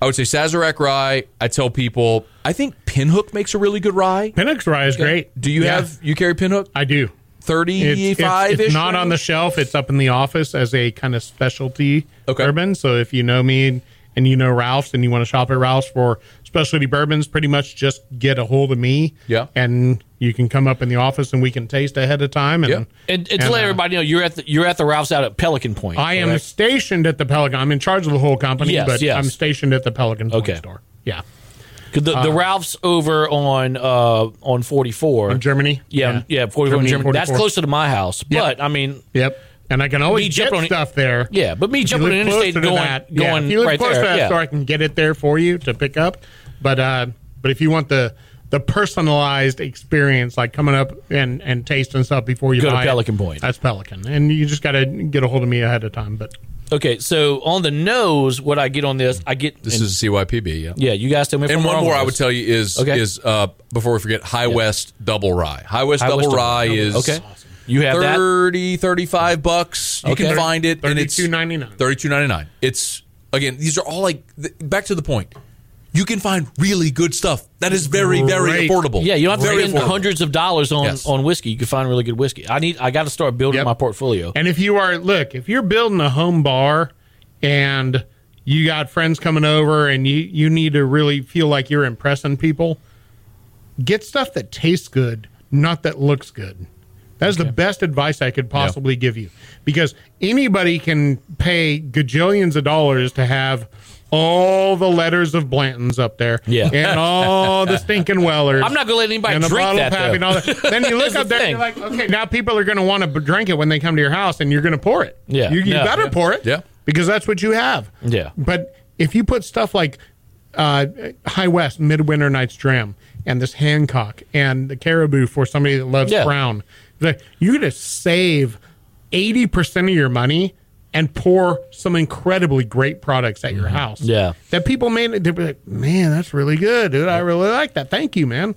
I would say Sazerac rye. I tell people I think Pinhook makes a really good rye. Pinhook's rye is great. Do you Yeah, have you carry Pinhook? I do. Thirty It's, it's, it's not on the shelf. It's up in the office as a kind of specialty Okay. bourbon. So if you know me and you know Ralph's and you want to shop at Ralph's for specialty bourbons, pretty much just get a hold of me. Yeah. And you can come up in the office and we can taste ahead of time. And, Yeah. And, and to And, let uh, everybody know, you're at the you're at the Ralph's out at Pelican Point. I am stationed at the Pelican. I'm in charge of the whole company, Yes, but yes. I'm stationed at the Pelican Point Okay. store. Yeah. the, the Ralph's over on uh, on 44. In Germany? Yeah, yeah, 44 in Germany, Germany. That's closer to my house. But I mean, Yep. And I can always Me get on stuff there. yeah, but me If you jumping live on interstate closer to going that- yeah, going if you live right close there. to that yeah. store, I can get it there for you to pick up. But uh, but if you want the the personalized experience, like coming up and and tasting stuff before you Go to buy it, Pelican Point. That's Pelican, and you just got to get a hold of me ahead of time. But Okay, so on the nose, what I get on this, I get This and- is CYPB. Yeah. yeah. You guys tell me. If And I'm one more on I would tell you is Okay. is uh, before we forget High West Double Rye. High West High Double West Double Rye Rye. is Okay. You have that? 30, 35 bucks. You Okay. can find it, and it's $32.99. Thirty two ninety nine. It's again. These are all like back to the point. You can find really good stuff that is very very Great. affordable. Yeah, you don't have to spend hundreds of dollars on, Yes. on whiskey. You can find really good whiskey. I need. I got to start building Yep. my portfolio. And if you are, look, if you're building a home bar and you got friends coming over and you, you need to really feel like you're impressing people, get stuff that tastes good, not that looks good. That's the best advice I could possibly give you because anybody can pay gajillions of dollars to have all the letters of Blanton's up there Yeah. and all the stinking Wellers. I'm not gonna let anybody and a drink that, of Pappy and though. all that. Then you look up the there and you're like, okay, now people are going to want to drink it when they come to your house and you're going to pour it. Yeah. You, you Yeah. better Yeah. pour it. Yeah. Because that's what you have. Yeah. But if you put stuff like uh, High West Midwinter Night's Dram and this Hancock and the Caribou for somebody that loves Yeah. brown, like, you're going to save 80% of your money and pour some incredibly great products at your house. Mm-hmm. Yeah. That people may, they'll be like, man, that's really good, dude. I really like that. Thank you, man.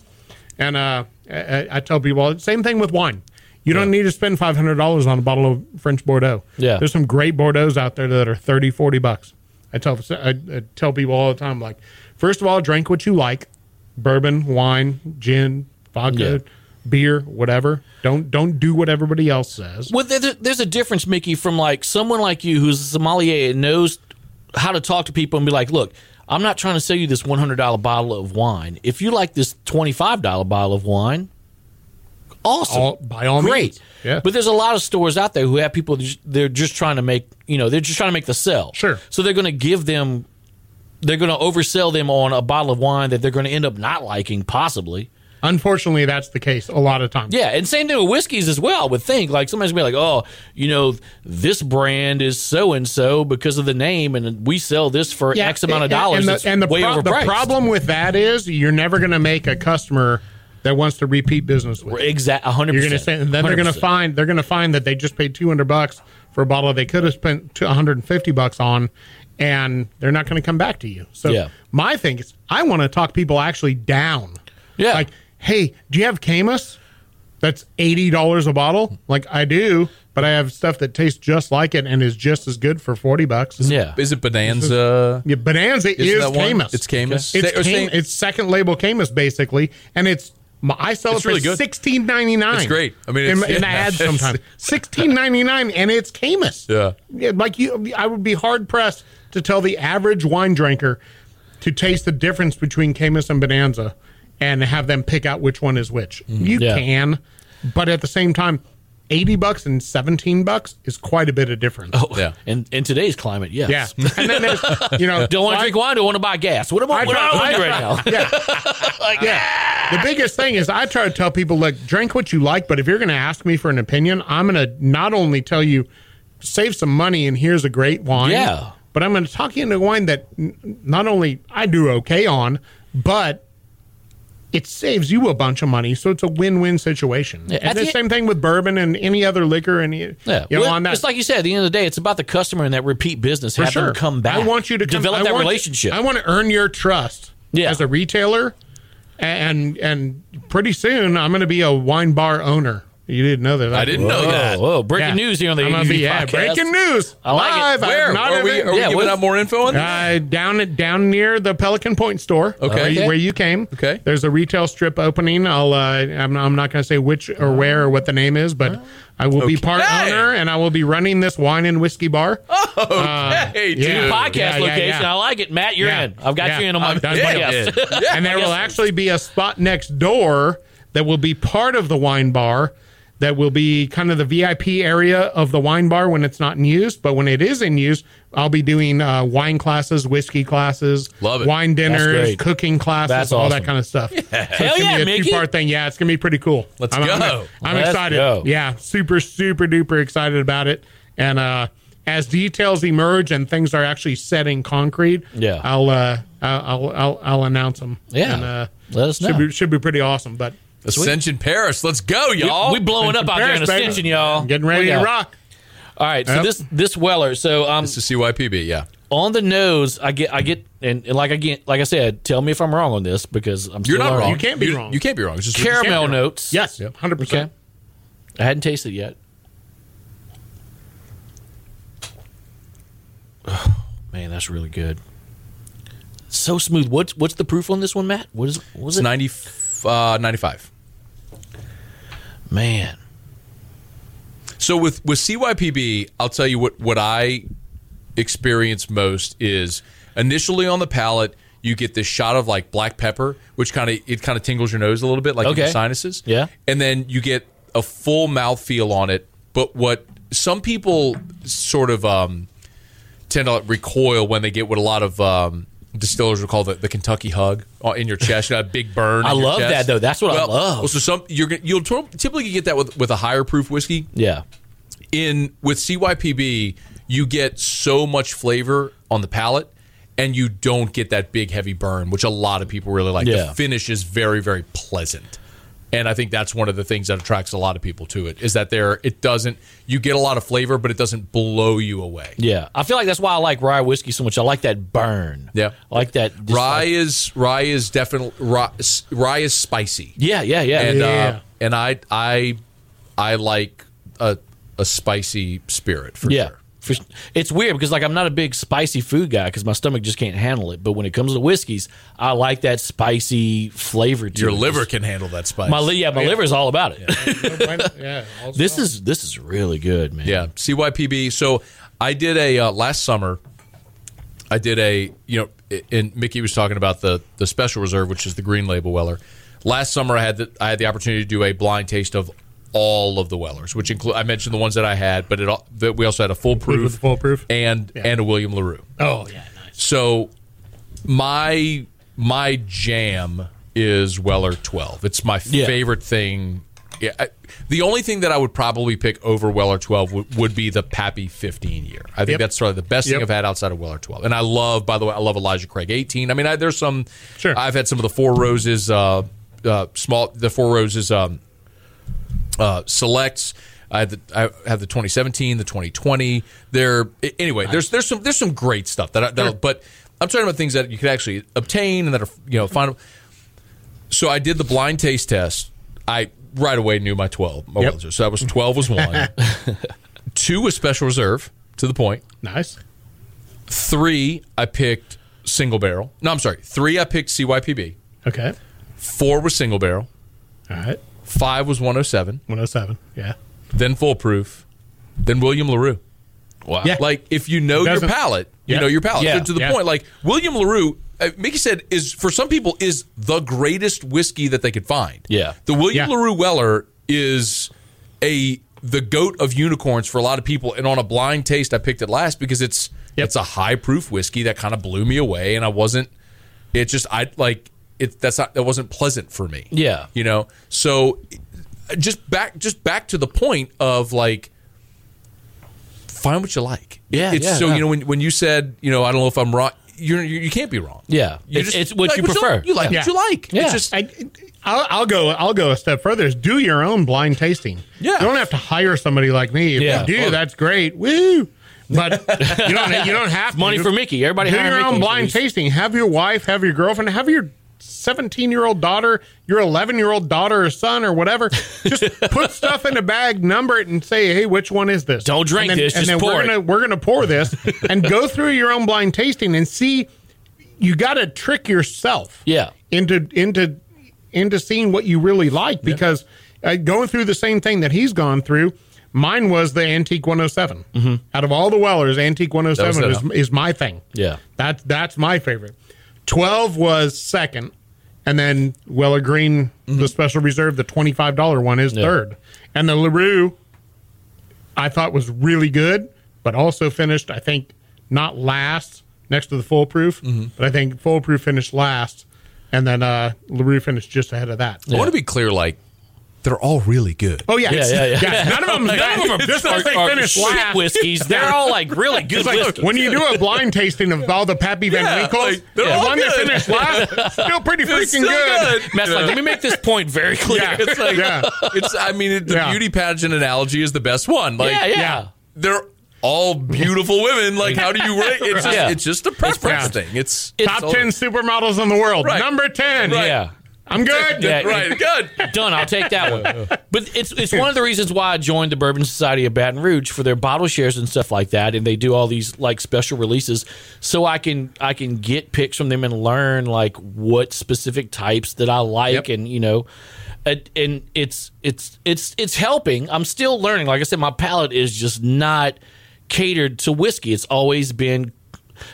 And uh, I, I tell people, same thing with wine. You don't need to spend $500 on a bottle of French Bordeaux. Yeah. There's some great Bordeaux's out there that are 30, 40 bucks. I tell I, I tell people all the time, like, first of all, drink what you like, bourbon, wine, gin, vodka, beer, whatever. Don't don't do what everybody else says. Well, there, there's a difference, Mickey, from like someone like you who's a sommelier and knows how to talk to people and be like, look, I'm not trying to sell you this $100 bottle of wine. If you like this $25 bottle of wine, awesome. All, by all Great. means, yeah. But there's a lot of stores out there who have people, they're just trying to make, you know, they're just trying to make the sell. Sure. So they're going to give them, they're going to oversell them on a bottle of wine that they're going to end up not liking, possibly. Unfortunately, that's the case a lot of times. Yeah, and same thing with whiskeys as well. I would think like somebody's gonna be like, oh, you know, this brand is so and so because of the name, and we sell this for Yeah, X amount of and- dollars. And the, and the, pro- the problem with that is you're never going to make a customer that wants to repeat business with. you. exact hundred You're going to percent. say, and then they're going to find they're going to find that they just paid 200 bucks for a bottle they could have spent 150 bucks on, and they're not going to come back to you. So Yeah. my thing is, I want to talk people actually down. Yeah. like, hey, do you have Caymus? That's eighty dollars a bottle. Like I do, but I have stuff that tastes just like it and is just as good for forty bucks. Yeah, Is it Bonanza? Yeah, Bonanza Isn't is that one? Caymus. It's Caymus. It's, Sa- or Cam- same- it's second label Caymus basically, and it's my- I sell It's it for really good. sixteen ninety nine. It's great. I mean, in, it's- in the yeah. ads sometimes sixteen ninety nine, and it's Caymus. Yeah. like you, I would be hard pressed to tell the average wine drinker to taste the difference between Caymus and Bonanza, and have them pick out which one is which. Mm-hmm. You Yeah. can, but at the same time. 80 bucks and 17 bucks is quite a bit of difference. Oh, Yeah. In in today's climate, yes. Yeah. And then there's, you know, Don't want to drink wine. Don't want to buy gas. What am I? I What am I doing I right now? Yeah. yeah. The ah! biggest thing is I try to tell people, like, drink what you like, but if you're going to ask me for an opinion, I'm going to not only tell you save some money and here's a great wine. Yeah. But I'm going to talk you into a wine that not only I do okay on, but it saves you a bunch of money, so it's a win-win situation. Yeah, and the the- same thing with bourbon and any other liquor, and you Yeah, you know, Well, on that. it's like you said. At the end of the day, it's about the customer and that repeat business. For Have them come back. I want you to come- develop I that want- relationship. I want to earn your trust Yeah. as a retailer, and and pretty soon I'm going to be a wine bar owner. You didn't know that. I didn't know Whoa, that. whoa, breaking Yeah. news here on the I'm gonna be- yeah, podcast. breaking news. I like it. Live. I have Where not are we? ever- Are we Yeah, giving out more info on that? Uh, down down near the Pelican Point store. Okay. where you, Okay. where you came. Okay. There's a retail strip opening. I'll. Uh, I'm, I'm not going to say which or where or what the name is, but I will be part Okay. owner and I will be running this wine and whiskey bar. hey, dude. yeah. podcast Yeah, yeah, location. yeah. I like it, Matt. You're Yeah. in. I've got Yeah. you in on my I'm done. podcast. Yeah. and there will actually be a spot next door that will be part of the wine bar that will be kind of the VIP area of the wine bar when it's not in use. But when it is in use, I'll be doing uh, wine classes, whiskey classes, Love it. wine dinners, great. cooking classes, That's all awesome. that kind of stuff. So Hell it's gonna yeah, be a Mickey. two part thing. Yeah, it's gonna be pretty cool. Let's I'm, I'm- go. I'm, Let's excited. go. Yeah, super, super duper excited about it. And uh, as details emerge and things are actually set in concrete, Yeah. I'll uh, I'll, I'll I'll I'll announce them. Yeah. and, uh, Let us know. Should be should be pretty awesome. But Ascension Parish. Let's go, y'all. we blowing up out there in Paris, baby. Ascension, y'all. I'm getting ready to got- rock. All right, so Yep. this this Weller. So um, This is CYPB, yeah. on the nose, I get I get and, and like I get like I said, tell me if I'm wrong on this because I'm You're still not wrong. You can't be You- wrong. You can't be wrong. It's just Caramel notes. Yes, hundred Okay. percent. I hadn't tasted it yet. Oh, man, that's really good. So smooth. What's what's the proof on this one, Matt? What is what was It's it? 90, uh, 95. Man, So with with CYPB, I'll tell you what what I experience most is initially on the palate, you get this shot of like black pepper, which kind of it kind of tingles your nose a little bit, like in your sinuses. Yeah. and then you get a full mouth feel on it. But what some people sort of um, tend to recoil when they get what a lot of um, distillers would call the, the Kentucky hug uh, in your chest, you know, a big burn. I love chest. that, though. That's what I love. well, so some you're gonna- you'll t- typically get that with with a higher proof whiskey yeah, in with CYPB, you get so much flavor on the palate, and you don't get that big heavy burn, which a lot of people really like. Yeah. The finish is very very pleasant, and I think that's one of the things that attracts a lot of people to it. Is that there it doesn't you get a lot of flavor, but it doesn't blow you away. yeah. I feel like that's why I like rye whiskey so much. I like that burn. Yeah. I like that. Rye like- is rye is definitely rye, rye is spicy, yeah, yeah, yeah. and Yeah. uh, and I I I like a a spicy spirit for Yeah. sure. For, it's weird because like I'm not a big spicy food guy because my stomach just can't handle it. But when it comes to whiskeys, I like that spicy flavor to Your it. liver can handle that spice. my li- yeah, my liver's all about it. yeah, also- this is this is really good, man. Yeah, CYPB. So I did a uh, last summer. I did a you know, and Mickey was talking about the the special reserve, which is the green label Weller. Last summer, I had the I had the opportunity to do a blind taste of all of the Wellers, which include I mentioned the ones that I had, but it al- that we also had a full proof, full proof. and and a William Larue. Oh yeah, nice. So my my jam is Weller 12. It's my Yeah. favorite thing. Yeah, I, the only thing that I would probably pick over Weller 12 would, would be the Pappy 15 year. I think Yep. that's probably the best thing I've had outside of Weller 12. And I love, by the way, I love Elijah Craig 18. I mean, I, there's some. Sure. I've had some of the Four Roses, uh, uh, small, the Four Roses um, uh, selects. I had the I have the 2017, the 2020. There anyway. There's there's some there's some great stuff that, I, that but I'm talking about things that you could actually obtain and that are you know find. So I did the blind taste test. I right away knew my 12. My Yep. So that was 12 was one. Two was special reserve to the point. Nice. Three I picked single barrel. No, I'm sorry. Three I picked CYPB. Okay. Four was single barrel. All right. Five was 107. 107. Yeah. Then foolproof. Then William Larue. Wow. Yeah. Like if you know your Doesn't- palate, you know your palate. Yeah. So to the Yeah. point, like William Larue, uh, Mickey said, is for some people is the greatest whiskey that they could find. Yeah. the William Yeah. Larue Weller is a the goat of unicorns for a lot of people. And on a blind taste, I picked it last because it's Yep. it's a high proof whiskey that kind of blew me away, and I wasn't. It just I like it. That's not that wasn't pleasant for me. Yeah. you know. So just back just back to the point of like find what you like. Yeah, It's yeah, so yeah. you know when when you said you know I don't know if I'm wrong. You're, you you can't be wrong. Yeah. You It's- it's what you like prefer. You like Yeah. what you like. Yeah. It's just I, I'll, I'll go. I'll go a step further. Is do your own blind tasting. Yeah. You don't have to hire somebody like me. If Yeah. you do, Oh. that's great. Woo! But you don't. You don't have to. Money for Mickey. Everybody do hire your Mickey own blind these. tasting. Have your wife, have your girlfriend, have your 17 year old daughter, your 11 year old daughter or son or whatever. Just put stuff in a bag, number it, and say, "Hey, which one is this?" Don't drink and then, this, and just then we're gonna we're gonna pour this and go through your own blind tasting and see. You got to trick yourself, Yeah. into into into seeing what you really like because uh, going through the same thing that he's gone through. Mine was the Antique 107. Mm-hmm. Out of all the Wellers, Antique 107 That is, is my thing. Yeah. That's that's my favorite. Twelve was second, and then Weller Green, the special reserve, the twenty five dollar one is Yeah. third, and the Larue, I thought was really good, but also finished I think not last next to the Foolproof, but I think Foolproof finished last, and then uh Larue finished just ahead of that. I want to be clear, like they're all really good. Oh yeah, Yeah, yeah, yeah. None of them, none of them are just because they Are finished shit last. whiskeys. They're all like really good like whiskeys. when you do a blind tasting of all the Pappy Van Yeah, Winkles, like, they're the all one that good. finished last, still pretty freaking still good. good. Matt's like, let me make this point very clear. Yeah. It's like Yeah. it's. I mean, it, the Yeah. beauty pageant analogy is the best one. Like, yeah, yeah. yeah. they're all beautiful women. Like, how do you rate? It's just, Yeah. it's just a preference Yeah. thing. It's Top ten supermodels in the world. Right. Number ten. Right. Yeah. I'm good. Yeah. right. Good. Done. I'll take that one. But it's it's one of the reasons why I joined the Bourbon Society of Baton Rouge for their bottle shares and stuff like that, and they do all these like special releases, so I can I can get picks from them and learn like what specific types that I like, Yep. and you know. And and it's it's it's it's helping. I'm still learning. Like I said, my palate is just not catered to whiskey. It's always been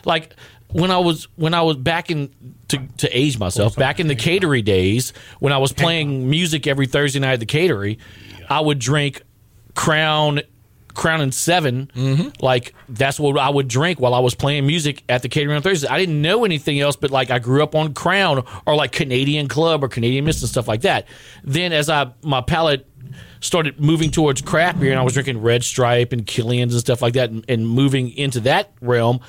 like when I was when I was back in to, to age myself back in the Caterie days when I was playing music every Thursday night at the Caterie, I would drink Crown Crown and 7 Like that's what I would drink while I was playing music at the catering on Thursday. I didn't know anything else, but like I grew up on Crown or like Canadian Club or Canadian Mist and stuff like that. Then as I my palate started moving towards craft beer and I was drinking Red Stripe and Killian's and stuff like that and, and moving into that realm,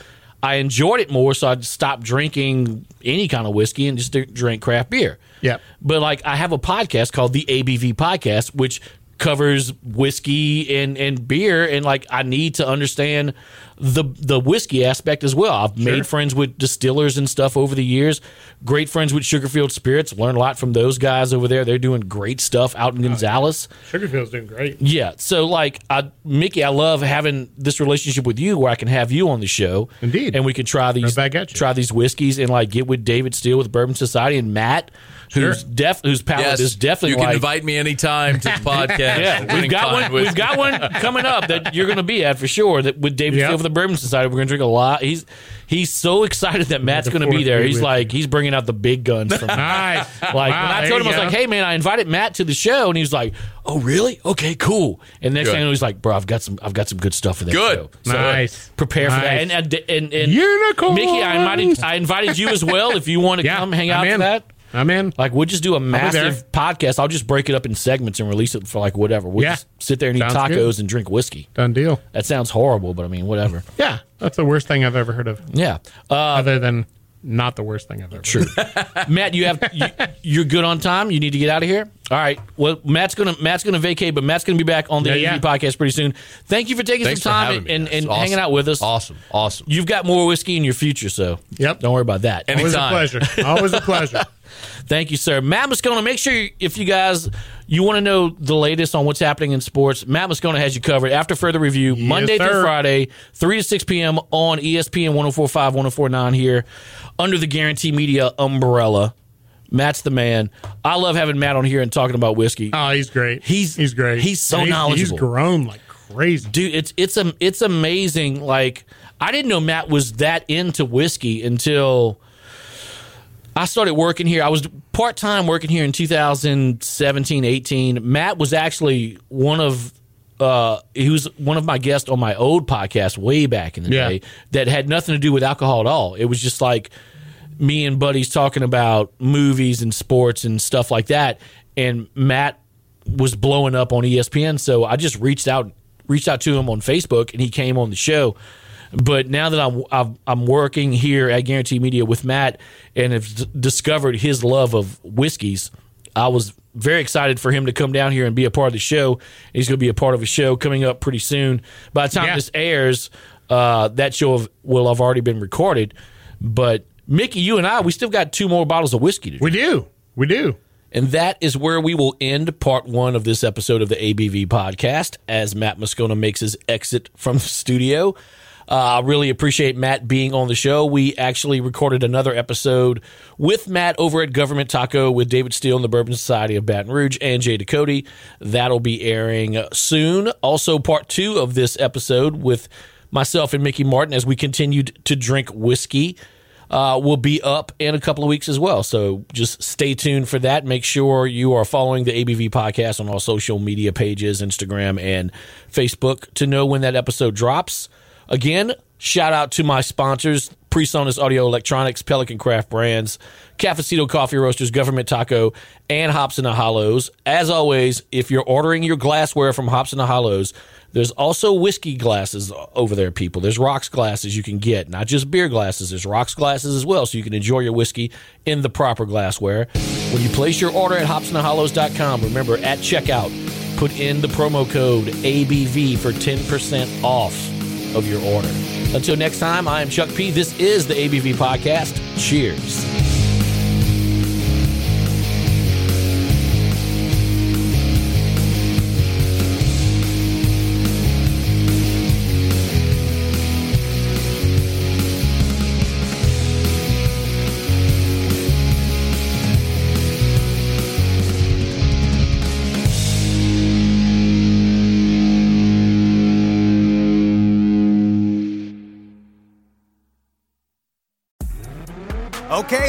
I enjoyed it more. So I stopped drinking any kind of whiskey and just drink craft beer. Yeah. But like I have a podcast called the ABV Podcast, which covers whiskey and, and beer and like I need to understand the the whiskey aspect as well. I've made friends with distillers and stuff over the years. Great friends with Sugarfield Spirits. Learned a lot from those guys over there. They're doing great stuff out in Gonzales. Sugarfield's doing great. Yeah. So like I Mickey, I love having this relationship with you where I can have you on the show. Indeed. And we can try these back at you. try these whiskeys and like get with David Steele with Bourbon Society and Matt, who's Sure. def whose palate Yes, is definitely You can like invite me anytime to the podcast. yeah, we've got one. with- We've got one coming up that you're going to be at for sure. That with David Yep. Steele for the Bourbon Society, we're going to drink a lot. He's he's so excited that Matt's going to be there. He's like he's bringing out the big guns from Nice. Like Wow, when I told him, I you was like, "Hey man, I invited Matt to the show," and he was like, "Oh really? Okay, cool." And next Good. thing I know, he's like, "Bro, I've got some, I've got some good stuff for that Good. show." So uh, Nice. prepare for that. And and and, and Unicorns. Mickey, I invited, I invited you as well. If you want to Yeah, come hang out for that. I'm in. Like we'll just do a massive podcast. I'll just break it up in segments and release it for like whatever. We'll Yeah. just sit there and eat tacos good. and drink whiskey. Done deal. That sounds horrible, but I mean, whatever. Yeah, that's the worst thing I've ever heard of. Yeah. Uh, Other than not the worst thing I've ever. True. Matt, you have you, you're good on time. You need to get out of here. All right. Well, Matt's gonna Matt's gonna vacate, but Matt's gonna be back on the Yeah, yeah. podcast pretty soon. Thank you for taking Thanks some time and, and, and awesome. hanging out with us. Awesome. Awesome. You've got more whiskey in your future, so Yep. don't worry about that. And- Always a pleasure. Always a pleasure. Thank you, sir. Matt Moscona, make sure you- if you guys you want to know the latest on what's happening in sports, Matt Moscona has you covered. After further review, Monday through. Friday, 3 to 6 p.m. on ESPN 1045, 1049 here under the Guarantee Media umbrella. Matt's the man. I love having Matt on here and talking about whiskey. Oh, he's great. He's- he's great. he's so He's knowledgeable. He's grown like crazy. dude it's it's a, it's amazing like i didn't know matt was that into whiskey until i started working here i was part-time working here in 2017 18 matt was actually one of uh, he was one of my guests on my old podcast way back in the Yeah. day that had nothing to do with alcohol at all. It was just like me and buddies talking about movies and sports and stuff like that. And Matt was blowing up on ESPN, so I just reached out reached out to him on Facebook, and he came on the show. But now that I'm I've, I'm working here at Guarantee Media with Matt and have discovered his love of whiskeys, I was very excited for him to come down here and be a part of the show. He's going to be a part of a show coming up pretty soon. By the time Yeah. this airs, uh, that show will have already been recorded. But Mickey, you and I, we still got two more bottles of whiskey to drink. We do. We do. And that is where we will end part one of this episode of the ABV podcast as Matt Moscona makes his exit from the studio. Uh, I really appreciate Matt being on the show. We actually recorded another episode with Matt over at Government Taco with David Steele and the Bourbon Society of Baton Rouge and Jay Ducote. That'll be airing soon. Also, part two of this episode with myself and Mickey Martin as we continued to drink whiskey uh, will be up in a couple of weeks as well. So just stay tuned for that. Make sure you are following the ABV podcast on all social media pages, Instagram and Facebook to know when that episode drops. Again, shout out to my sponsors, PreSonus Audio Electronics, Pelican Craft Brands, Cafecito Coffee Roasters, Government Taco, and Hops in the Hollows. As always, if you're ordering your glassware from Hops in the Hollows, there's also whiskey glasses over there, people. There's rocks glasses you can get, not just beer glasses. There's rocks glasses as well, so you can enjoy your whiskey in the proper glassware. When you place your order at hopsandhollows.com, remember at checkout, put in the promo code ABV for 10% off of your order. Until next time, I am Chuck P. This is the ABV Podcast. Cheers.